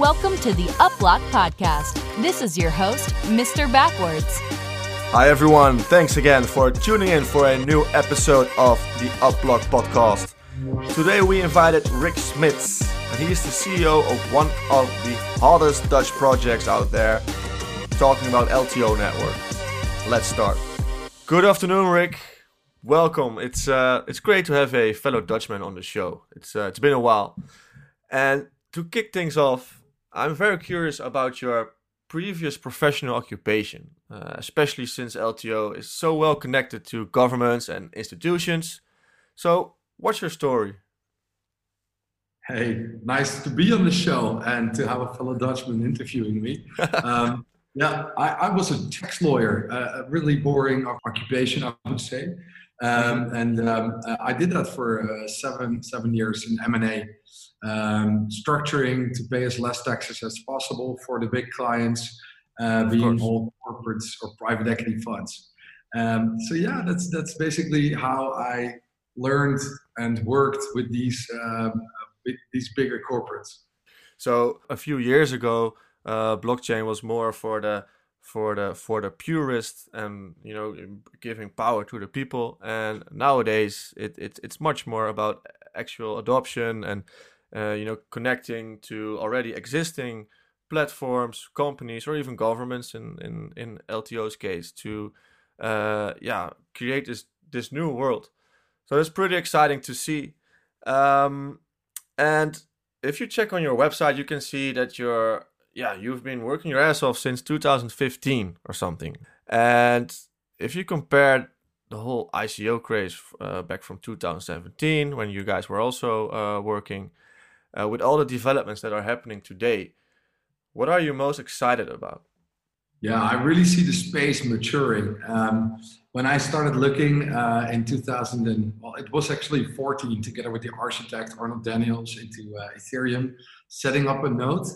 Welcome to the Uplock Podcast. This is your host, Mr. Backwards. Hi, everyone. Thanks again for tuning in for a new episode of the Uplock Podcast. Today, we invited Rick Schmitz, and he is the CEO of one of the hottest Dutch projects out there, talking about LTO Network. Let's start. Good afternoon, Rick. Welcome. It's uh, it's great to have a fellow Dutchman on the show. It's uh, it's been a while, and to kick things off, I'm very curious about your previous professional occupation, uh, especially since LTO is so well connected to governments and institutions. So, what's your story? Hey, nice to be on the show and to have a fellow Dutchman interviewing me. um, yeah, I, I, was a tax lawyer, uh, a really boring occupation, I would say. Um, and um, I did that for uh, seven seven years in M and A, um, structuring to pay as less taxes as possible for the big clients, uh, being all corporates or private equity funds. Um, so yeah, that's that's basically how I learned and worked with these um, these bigger corporates. So a few years ago, uh, blockchain was more for the for the for the purists and you know giving power to the people and nowadays it, it it's much more about actual adoption and uh, you know connecting to already existing platforms companies or even governments in in in LTO's case to uh, yeah create this this new world so it's pretty exciting to see um, and if you check on your website you can see that you're yeah, you've been working your ass off since 2015 or something. And if you compare the whole ICO craze uh, back from 2017, when you guys were also uh, working, uh, with all the developments that are happening today, what are you most excited about? Yeah, I really see the space maturing. Um, when I started looking uh, in 2000, and, well, it was actually 14, together with the architect Arnold Daniels into uh, Ethereum, setting up a node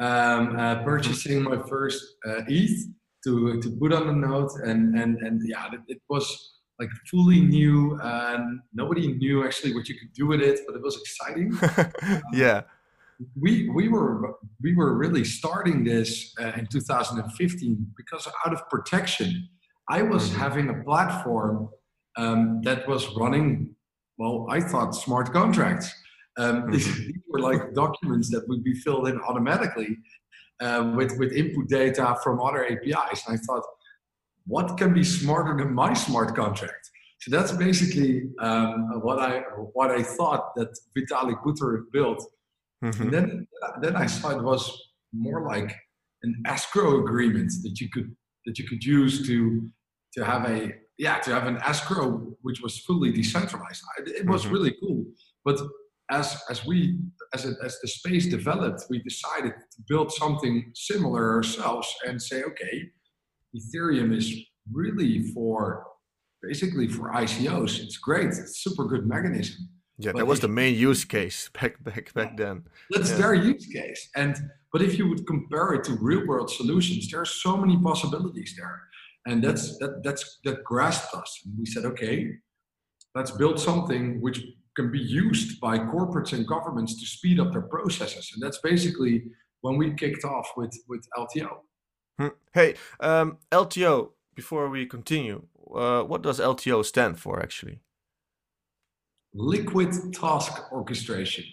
um, uh, purchasing my first uh, ETH to to put on the node, and and and yeah, it, it was like fully new, and nobody knew actually what you could do with it, but it was exciting. um, yeah. We, we were we were really starting this uh, in 2015 because out of protection, I was mm-hmm. having a platform um, that was running well. I thought smart contracts, um, these, mm-hmm. these, were like documents that would be filled in automatically uh, with, with input data from other APIs. And I thought, what can be smarter than my smart contract? So that's basically um, what I what I thought that Vitalik Buterin built. Mm-hmm. And then then I saw it was more like an escrow agreement that you could that you could use to to have a yeah to have an escrow which was fully decentralized. It was mm-hmm. really cool, but as as we as it, as the space developed, we decided to build something similar ourselves and say, okay, Ethereum is really for basically for ICOs. It's great. It's super good mechanism. Yeah, but that was the main use case back back back then. That's yeah. their use case. And but if you would compare it to real world solutions, there are so many possibilities there. And that's that that's that grasped us. And we said, okay, let's build something which can be used by corporates and governments to speed up their processes. And that's basically when we kicked off with, with LTO. Hmm. Hey, um, LTO, before we continue, uh, what does LTO stand for actually? Liquid Task Orchestration.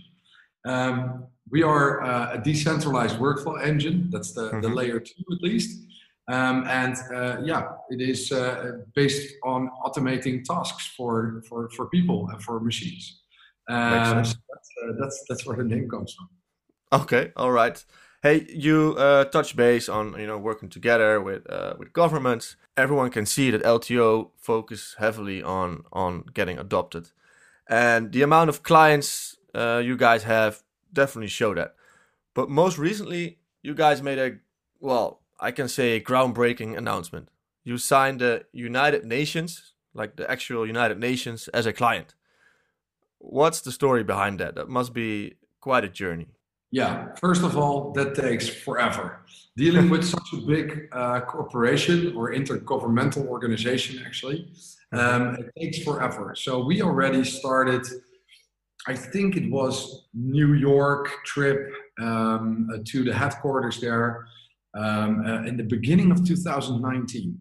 Um, we are uh, a decentralized workflow engine. That's the, mm-hmm. the layer two, at least. Um, and uh, yeah, it is uh, based on automating tasks for, for, for people and for machines. Um, so that's, uh, that's, that's where the name comes from. Okay, all right. Hey, you uh, touch base on you know working together with uh, with governments. Everyone can see that LTO focus heavily on on getting adopted, and the amount of clients uh, you guys have definitely show that. But most recently, you guys made a well I can say a groundbreaking announcement. You signed the United Nations, like the actual United Nations, as a client. What's the story behind that? That must be quite a journey. Yeah, first of all, that takes forever. Dealing with such a big uh, corporation or intergovernmental organization, actually, um, it takes forever. So we already started I think it was New York trip um, uh, to the headquarters there um, uh, in the beginning of 2019.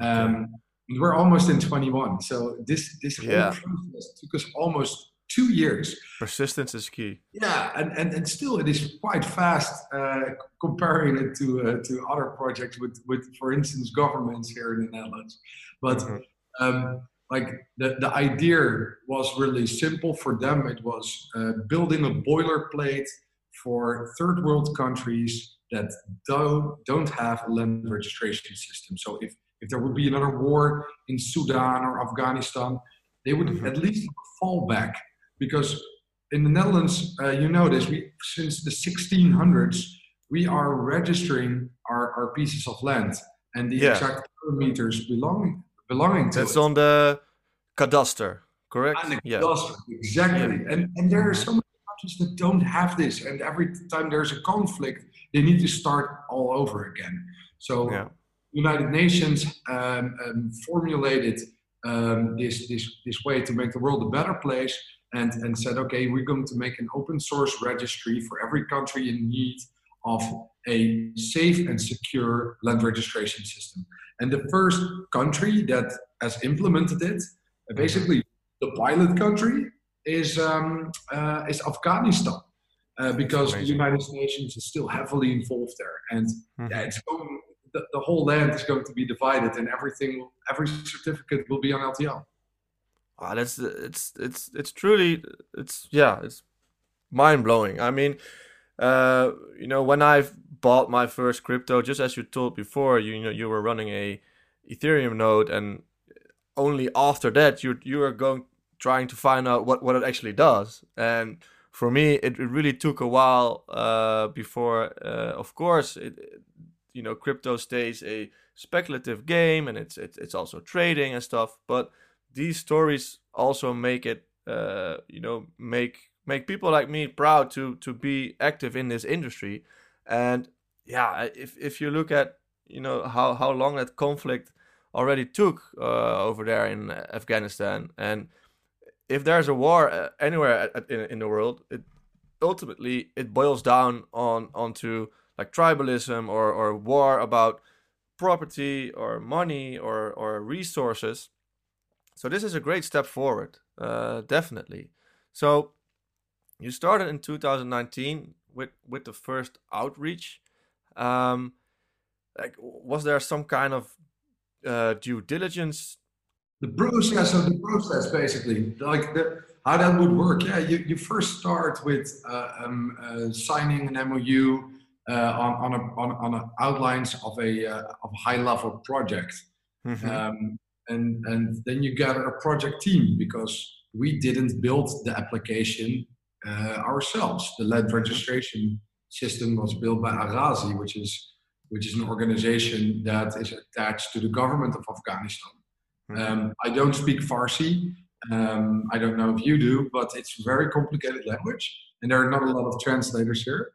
Um, we're almost in 21, so this this whole Yeah. process took us almost two years. Persistence is key. Yeah, and, and, and still it is quite fast uh, comparing it to uh, to other projects with, with, for instance, governments here in the Netherlands. But Mhm. um, like the, the idea was really simple for them. It was uh, building a boilerplate for third world countries that don't don't have a land registration system. So if if there would be another war in Sudan or Afghanistan, they would Mhm. at least have a fallback because in the Netherlands, uh, you know this, we, since the 1600s, we are registering our, our pieces of land and the Yeah. exact kilometers belonging belonging to That's it. on the cadastre, correct? And the yeah. cadastre, exactly. And and there are so many countries that don't have this, and every time there's a conflict, they need to start all over again. So Yeah. United Nations um, um, formulated um, this, this, this way to make the world a better place and, and said, okay, we're going to make an open source registry for every country in need of a safe and secure land registration system. And the first country that has implemented it, basically the pilot country, is, um, uh, is Afghanistan. Uh, because the. United Nations is still heavily involved there, and Mhm. yeah, it's going, the, the whole land is going to be divided, and everything, every certificate will be on LTO. Ah, that's it's it's it's truly it's yeah it's mind blowing. I mean, uh, you know, when I've bought my first crypto, just as you told before, you, you know, you were running a Ethereum node, and only after that you you are going trying to find out what what it actually does. And for me, it, it really took a while uh, before, uh, of course, it- you know, crypto stays a speculative game, and it's it's it's also trading and stuff, but these stories also make it uh, you know make make people like me proud to to be active in this industry. And yeah if if you look at you know how how long that conflict already took uh, over there in Afghanistan and if there's a war uh, anywhere in, in the world it ultimately it boils down on onto like tribalism or or war about property or money or or resources so this is a great step forward, uh, definitely. So you started in 2019 with with the first outreach. Um, like, was there some kind of uh, due diligence? The process of the process, basically, like the, how that would work. Yeah, you, you first start with uh, um, uh, signing an MOU uh, on on a, on, on a outlines of a uh, of high level project. Mhm. um, and and then you gather a project team because we didn't build the application uh, ourselves. The land registration system was built by Arazi, which is which is an organization that is attached to the government of Afghanistan. Mhm. Um, I don't speak Farsi. Um, I don't know if you do, but it's a very complicated language, and there are not a lot of translators here.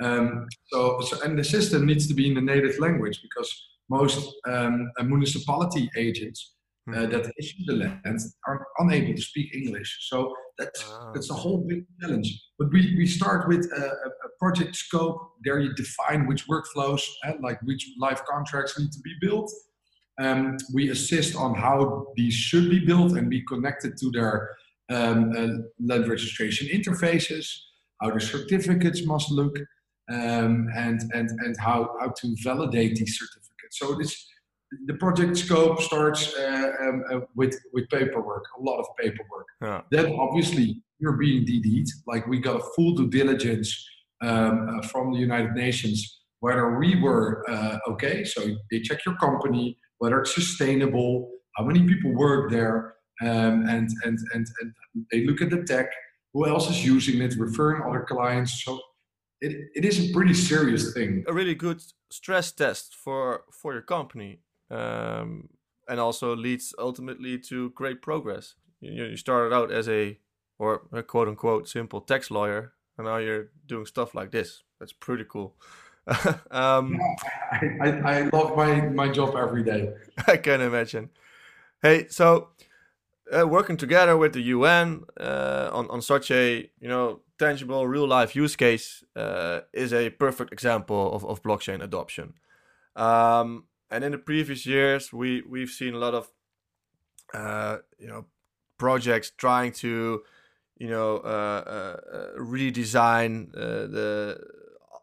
Um, so, so, and the system needs to be in the native language because most um, uh, municipality agents uh, Mhm. that issue the land are unable to speak English. So that's Ah, that's a whole big challenge. But we, we start with a, a project scope. There you define which workflows and like which live contracts need to be built. Um, we assist on how these should be built and be connected to their um, uh, land registration interfaces, how the certificates must look, um, and, and, and how, how to validate these certificates. So this, the project scope starts uh, um, uh, with, with paperwork, a lot of paperwork. yeah. Then obviously you're being DD'd. Like we got a full due diligence um, uh, from the United Nations whether we were uh, okay. So they check your company, whether it's sustainable, how many people work there, um, and, and and and they look at the tech. Who else is using it? Referring other clients. So it, it is a pretty serious thing. a really good stress test for for your company, um, and also leads ultimately to great progress. You, you started out as a or a quote unquote simple tax lawyer, and now you're doing stuff like this. That's pretty cool. um, I, I, I love my, my job every day. I can imagine. Hey, so uh, working together with the UN uh, on on such a you know tangible real life use case uh, is a perfect example of, of blockchain adoption. Um, and in the previous years, we we've seen a lot of uh, you know projects trying to you know uh, uh, redesign the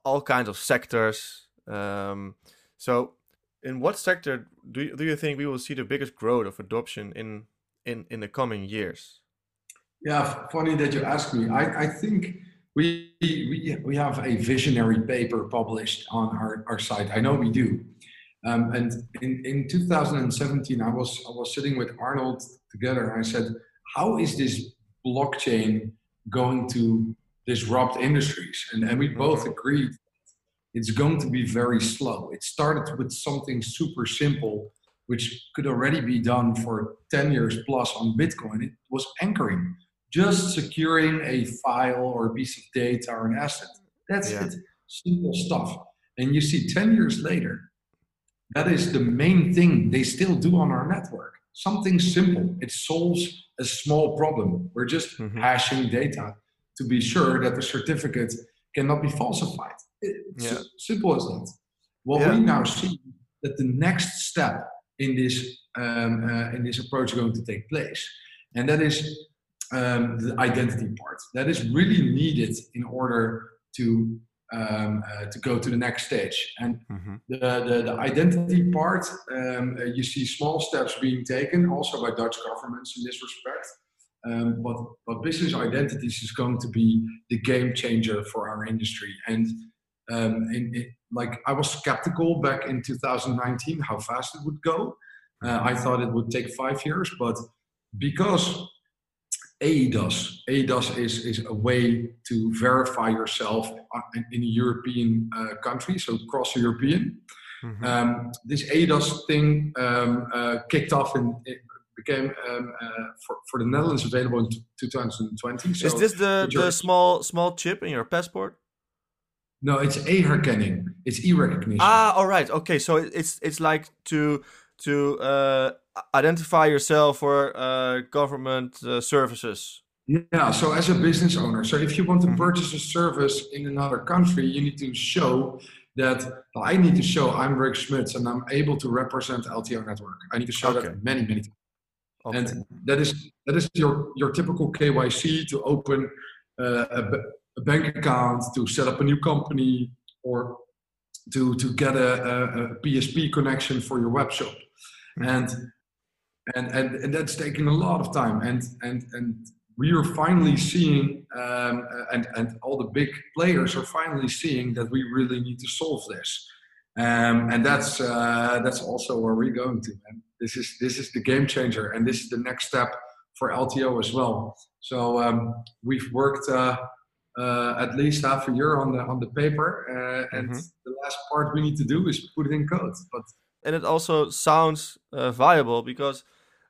all kinds of sectors. Um, so, in what sector do you, do you think we will see the biggest growth of adoption in in in the coming years? Yeah, funny that you ask me. I, I think we, we we have a visionary paper published on our, our site. I know we do. Um, and in, in 2017, I was I was sitting with Arnold together, and I said, "How is this blockchain going to disrupt industries?" And and we both mm-hmm. agreed it's going to be very slow. It started with something super simple which could already be done for 10 years plus on Bitcoin, it was anchoring, just securing a file or a piece of data or an asset. That's yeah. it. Simple stuff. And you see 10 years later, that is the main thing they still do on our network. Something simple. It solves a small problem. We're just mm-hmm. hashing data to be sure that the certificate cannot be falsified. It's yeah. simple as that. What yeah. we now see that the next step in this um, uh, in this approach going to take place, and that is um, the identity part. That is really needed in order to um, uh, to go to the next stage. And mm-hmm. the, the, the identity part, um, uh, you see small steps being taken also by Dutch governments in this respect. Um, but, but business identities is going to be the game changer for our industry. And um, in, in, like I was skeptical back in 2019 how fast it would go. Uh, I thought it would take five years, but because eIDAS, eIDAS is, is a way to verify yourself uh, in, in a European uh, country, so cross European. Mm-hmm. Um, this eIDAS thing um, uh, kicked off and it became um, uh, for, for the Netherlands available in t- 2020. So is this the, the small small chip in your passport? No, it's e-herkenning. It's e-recognition. Ah, all right. Okay, so it's it's like to to uh, identify yourself for uh, government uh, services. Yeah. So as a business owner, so if you want to mm-hmm. purchase a service in another country, you need to show that well, I need to show I'm Rick Schmitz and I'm able to represent LTO network. I need to show okay. that many many times. Okay. And that is that is your your typical KYC to open uh, a, bank account, to set up a new company, or to to get a, a, a PSP connection for your web shop, mm-hmm. and, and and and that's taking a lot of time. And and and we are finally seeing, um, and and all the big players are finally seeing that we really need to solve this. Um, and that's uh, that's also where we're going to. Man. This is this is the game changer, and this is the next step for LTO as well. So um, we've worked uh, uh, at least half a year on the on the paper, uh, and mm-hmm. the last part we need to do is put it in code. But and it also sounds uh, viable because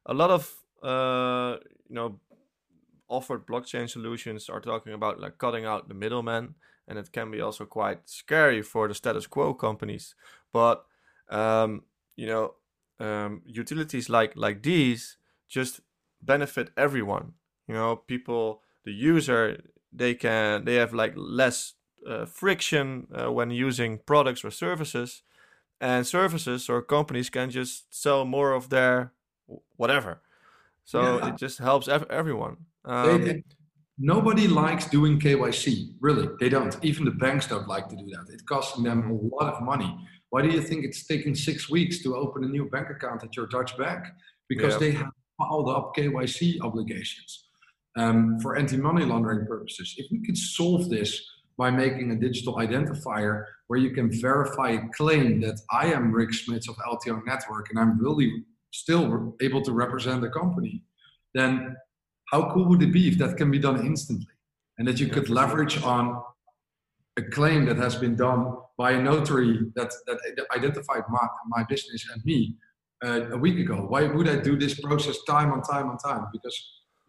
a lot of uh, you know offered blockchain solutions are talking about like cutting out the middleman, and it can be also quite scary for the status quo companies. But um, you know, um, utilities like like these just benefit everyone. You know, people, the user, they can they have like less uh, friction uh, when using products or services, and services or companies can just sell more of their whatever. So yeah. it just helps ev- everyone. Um, they, they, nobody likes doing KYC. Really, they don't. Even the banks don't like to do that. It costs them a lot of money. Why do you think it's taking six weeks to open a new bank account at your Dutch bank? Because they have piled up KYC obligations um, for anti-money laundering purposes. If we could solve this by making a digital identifier where you can verify a claim that I am Rick Schmitz of LTO Network and I'm really still able to represent the company, then how cool would it be if that can be done instantly and that you could leverage on a claim that has been done by a notary that, that identified my, my business and me uh, a week ago. Why would I do this process time on time on time? Because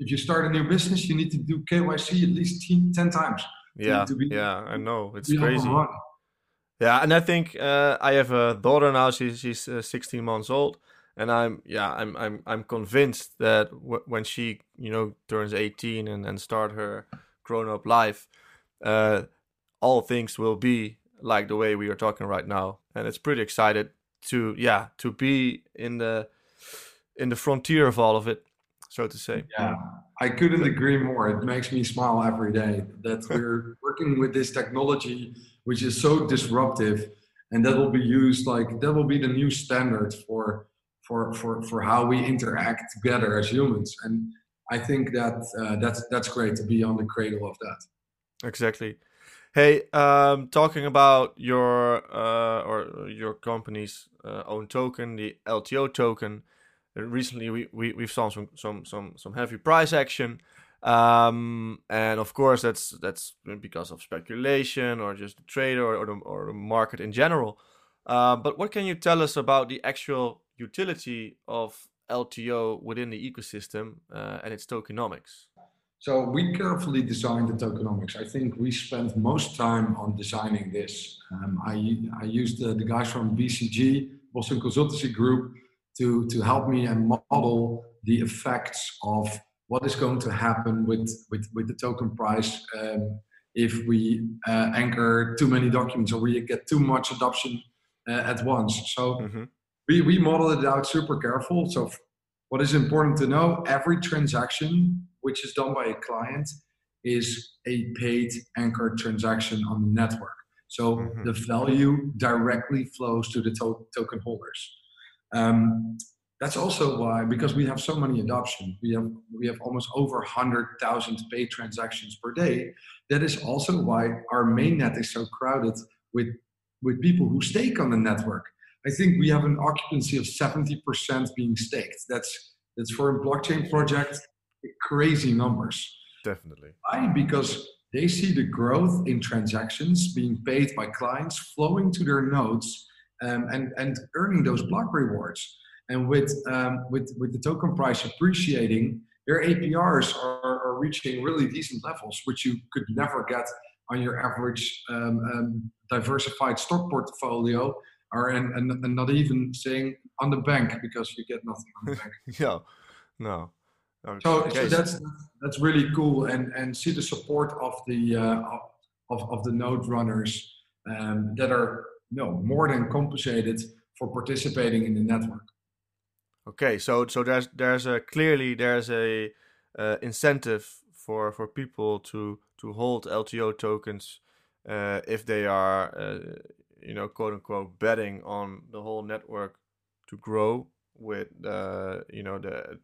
if you start a new business, you need to do KYC at least 10 times. Yeah, be, yeah, I know. It's crazy. Yeah, and I think uh, I have a daughter now. She's, she's uh, 16 months old. and I'm yeah I'm I'm I'm convinced that when she you know turns 18 and and start her grown up life, uh, all things will be like the way we are talking right now, and it's pretty excited to yeah to be in the in the frontier of all of it, so to say. Yeah, I couldn't agree more. It makes me smile every day that we're working with this technology, which is so disruptive, and that will be used like that will be the new standard for for for for how we interact together as humans. And I think that uh, that's that's great to be on the cradle of that. Exactly. Hey, um, talking about your uh, or your company's uh, own token, the LTO token. Uh, recently, we we we've saw some some some some heavy price action, um, and of course that's that's because of speculation or just the trader or, or the or the market in general. Uh, but what can you tell us about the actual utility of LTO within the ecosystem uh, and its tokenomics? So we carefully designed the tokenomics. I think we spent most time on designing this. Um, I, I used the, the guys from BCG, Boston Consultancy Group, to, to help me and model the effects of what is going to happen with, with, with the token price um, if we uh, anchor too many documents or we get too much adoption uh, at once. So mm-hmm. we, we modeled it out super careful. So what is important to know, every transaction which is done by a client, is a paid anchor transaction on the network. So mm-hmm. the value directly flows to the to- token holders. Um, that's also why, because we have so many adoption, we have we have almost over hundred thousand paid transactions per day. That is also why our main net is so crowded with with people who stake on the network. I think we have an occupancy of seventy percent being staked. That's that's for a blockchain project crazy numbers. Definitely. Why? Because they see the growth in transactions being paid by clients flowing to their nodes um, and, and earning those block rewards. And with, um, with, with the token price appreciating, their APRs are, are, reaching really decent levels, which you could never get on your average um, um diversified stock portfolio, or and, and, and, not even saying on the bank because you get nothing on the bank. yeah, no. Okay. So, so that's that's really cool, and and see the support of the uh, of of the node runners um, that are know, more than compensated for participating in the network. Okay, so so there's there's a clearly there's a uh, incentive for for people to to hold LTO tokens uh, if they are uh, you know quote unquote betting on the whole network to grow with uh, you know the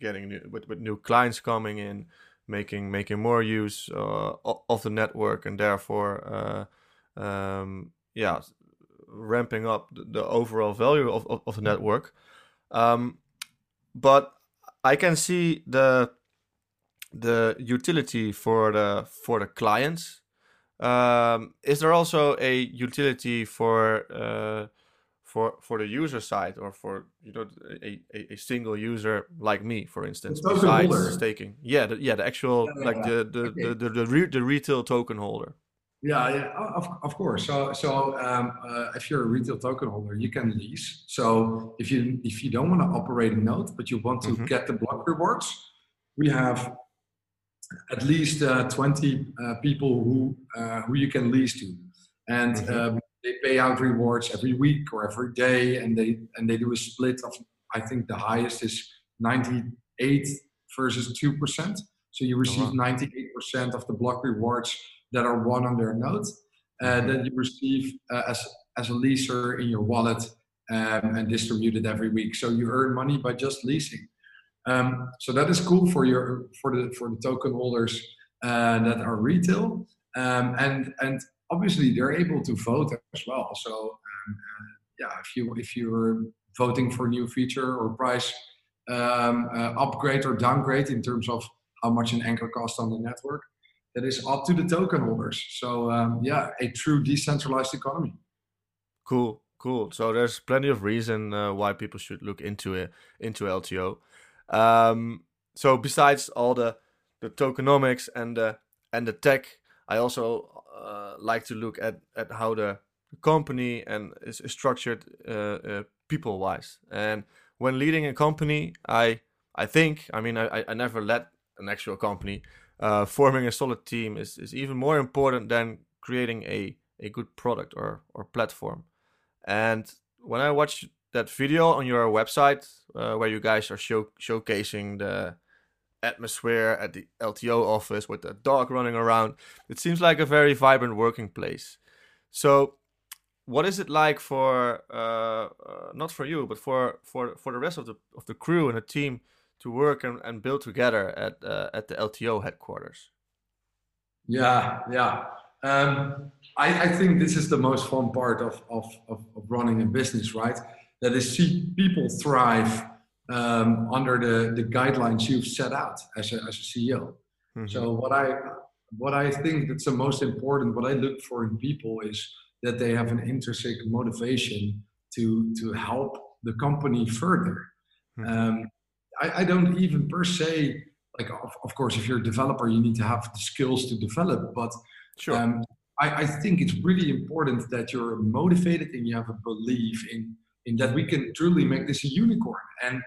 getting new, with with new clients coming in, making making more use uh, of the network, and therefore, uh, um, yeah, ramping up the, overall value of, of, of the network. Um, but I can see the the utility for the for the clients. Um, is there also a utility for uh, for for the user side or for you know a, a, a single user like me for instance besides holder. staking yeah the, yeah the actual yeah, like yeah. the the, okay. the the, the, re- the, retail token holder yeah yeah of, of course so so um, uh, if you're a retail token holder you can lease so if you if you don't want to operate a node but you want to mm-hmm. get the block rewards we have at least uh, 20 uh, people who uh, who you can lease to and mm-hmm. um, they pay out rewards every week or every day, and they and they do a split of I think the highest is 98 versus two percent. So you receive 98 percent of the block rewards that are won on their node, uh, mm-hmm. that you receive uh, as as a leaser in your wallet um, and distributed every week. So you earn money by just leasing. Um, so that is cool for your for the for the token holders uh, that are retail. Um, and and obviously they're able to vote as well. So um, uh, yeah, if you if you're voting for a new feature or price um, uh, upgrade or downgrade in terms of how much an anchor costs on the network, that is up to the token holders. So um, yeah, a true decentralized economy. Cool, cool. So there's plenty of reason uh, why people should look into it into LTO. Um, so besides all the the tokenomics and the and the tech, I also uh, like to look at at how the company and is structured uh, uh, people wise. And when leading a company, I I think I mean I I never led an actual company. Uh, forming a solid team is is even more important than creating a a good product or or platform. And when I watched that video on your website uh, where you guys are show, showcasing the atmosphere at the LTO office with the dog running around, it seems like a very vibrant working place. So, what is it like for uh, uh, not for you, but for for for the rest of the of the crew and the team to work and, and build together at uh, at the LTO headquarters? Yeah, yeah. Um, I, I, think this is the most fun part of, of, of, of running a business, right? That is see people thrive um, under the, the guidelines you've set out as a, as a CEO. Mm-hmm. So what I what I think that's the most important, what I look for in people is that they have an intrinsic motivation to to help the company further. Mm-hmm. Um, I, I, don't even per se like of, of, course if you're a developer you need to have the skills to develop, but sure. Um, I, I think it's really important that you're motivated and you have a belief in in that we can truly make this a unicorn. And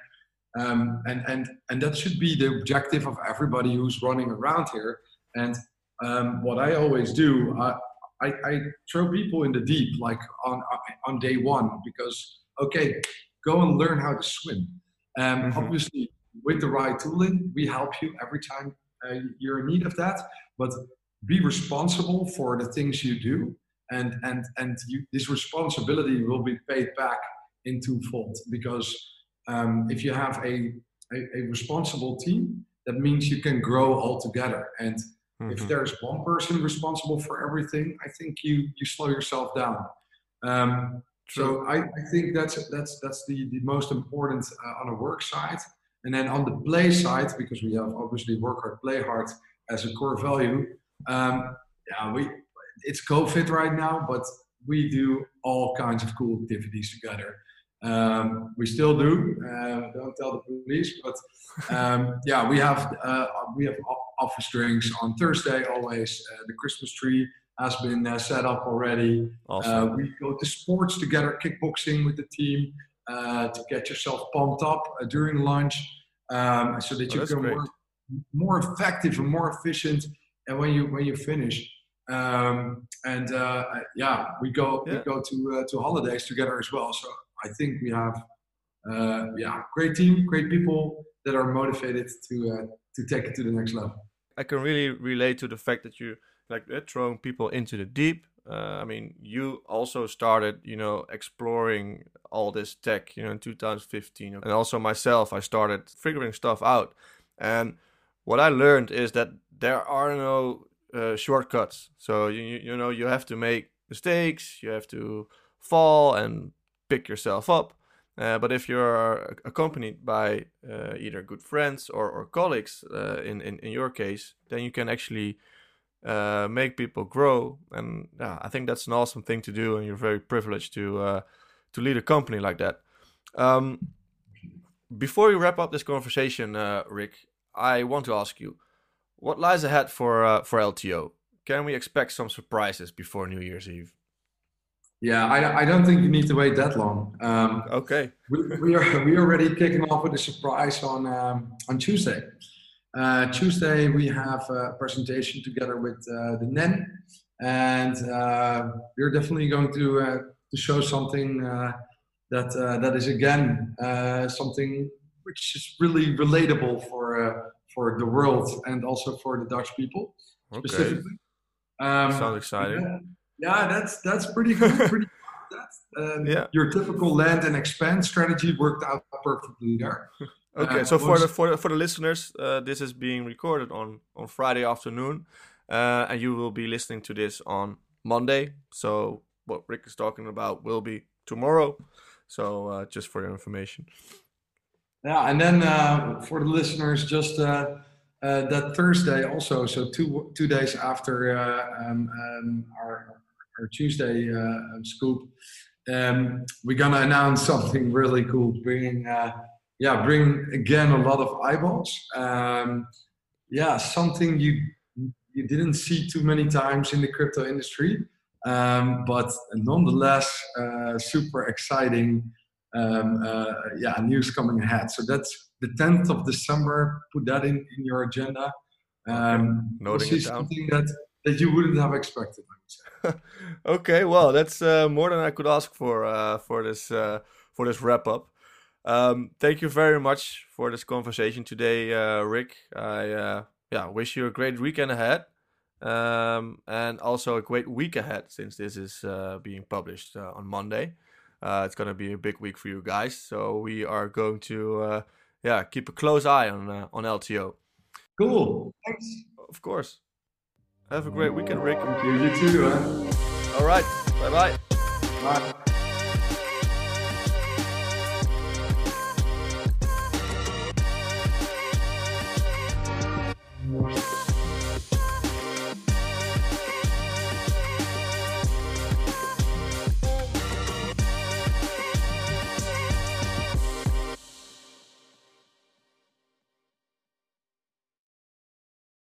um, and and and that should be the objective of everybody who's running around here. And um, what i always do I, I, I throw people in the deep like on on day one because okay go and learn how to swim um, mm-hmm. obviously with the right tooling we help you every time uh, you're in need of that but be responsible for the things you do and and and you, this responsibility will be paid back in twofold because um, if you have a, a, a, responsible team that means you can grow all together and mm-hmm. if there's one person responsible for everything i think you you slow yourself down um, so I, I, think that's that's that's the, the most important uh, on a work side and then on the play side because we have obviously work hard play hard as a core value um, yeah, we it's COVID right now, but we do all kinds of cool activities together. Um, we still do. Uh, don't tell the police, but um, yeah, we have uh, we have office drinks on Thursday. Always uh, the Christmas tree has been uh, set up already. Awesome. Uh, we go to sports together, kickboxing with the team uh, to get yourself pumped up during lunch, um, so that oh, you can work more effective and more efficient and when you when you finish um, and uh, yeah we go yeah. we go to uh, to holidays together as well so i think we have uh, yeah great team great people that are motivated to uh, to take it to the next level i can really relate to the fact that you like uh, throwing people into the deep uh, I mean, you also started, you know, exploring all this tech, you know, in 2015, and also myself, I started figuring stuff out. And what I learned is that there are no uh, shortcuts. So you you know you have to make mistakes, you have to fall and pick yourself up. Uh, but if you're accompanied by uh, either good friends or, or colleagues, uh, in, in in your case, then you can actually uh, make people grow. And yeah, I think that's an awesome thing to do, and you're very privileged to uh, to lead a company like that. Um, before we wrap up this conversation, uh, Rick, I want to ask you what lies ahead for uh, for LTO? Can we expect some surprises before New Year's Eve? Yeah, I, I don't think you need to wait that long. Um, okay. we, we are we already kicking off with a surprise on um, on Tuesday. Uh, Tuesday we have a presentation together with uh, the NEN, and uh, we're definitely going to uh, to show something uh, that uh, that is again something which is really relatable for for the world and also for the Dutch people okay. specifically. Um, Sounds exciting. Yeah, yeah, that's that's pretty good. pretty that's, um, yeah. Your typical land and expand strategy worked out perfectly there. okay, uh, so for the for the, for the listeners, uh, this is being recorded on on Friday afternoon, uh, and you will be listening to this on Monday. So what Rick is talking about will be tomorrow. So uh, just for your information. Yeah, and then uh, for the listeners, just uh, uh, that Thursday also, so two two days after uh, um, um, our our Tuesday uh, scoop, um, we're gonna announce something really cool, bringing uh, yeah, bring again a lot of eyeballs. Um, yeah, something you you didn't see too many times in the crypto industry, um, but nonetheless super exciting um, uh, yeah, news coming ahead. So that's the 10th of December. Put that in, in your agenda. Um, okay. Noting it down. something that, that you wouldn't have expected. okay, well, that's uh, more than I could ask for uh, for this uh, for this wrap up. Um, thank you very much for this conversation today, uh, Rick. I uh, yeah wish you a great weekend ahead, um, and also a great week ahead since this is uh, being published on Monday. it's gonna be a big week for you guys, so we are going to yeah keep a close eye on on LTO. Cool. Thanks. Of course. Have a great weekend, Rick. You. You too. Huh? All right. Bye-bye. Bye.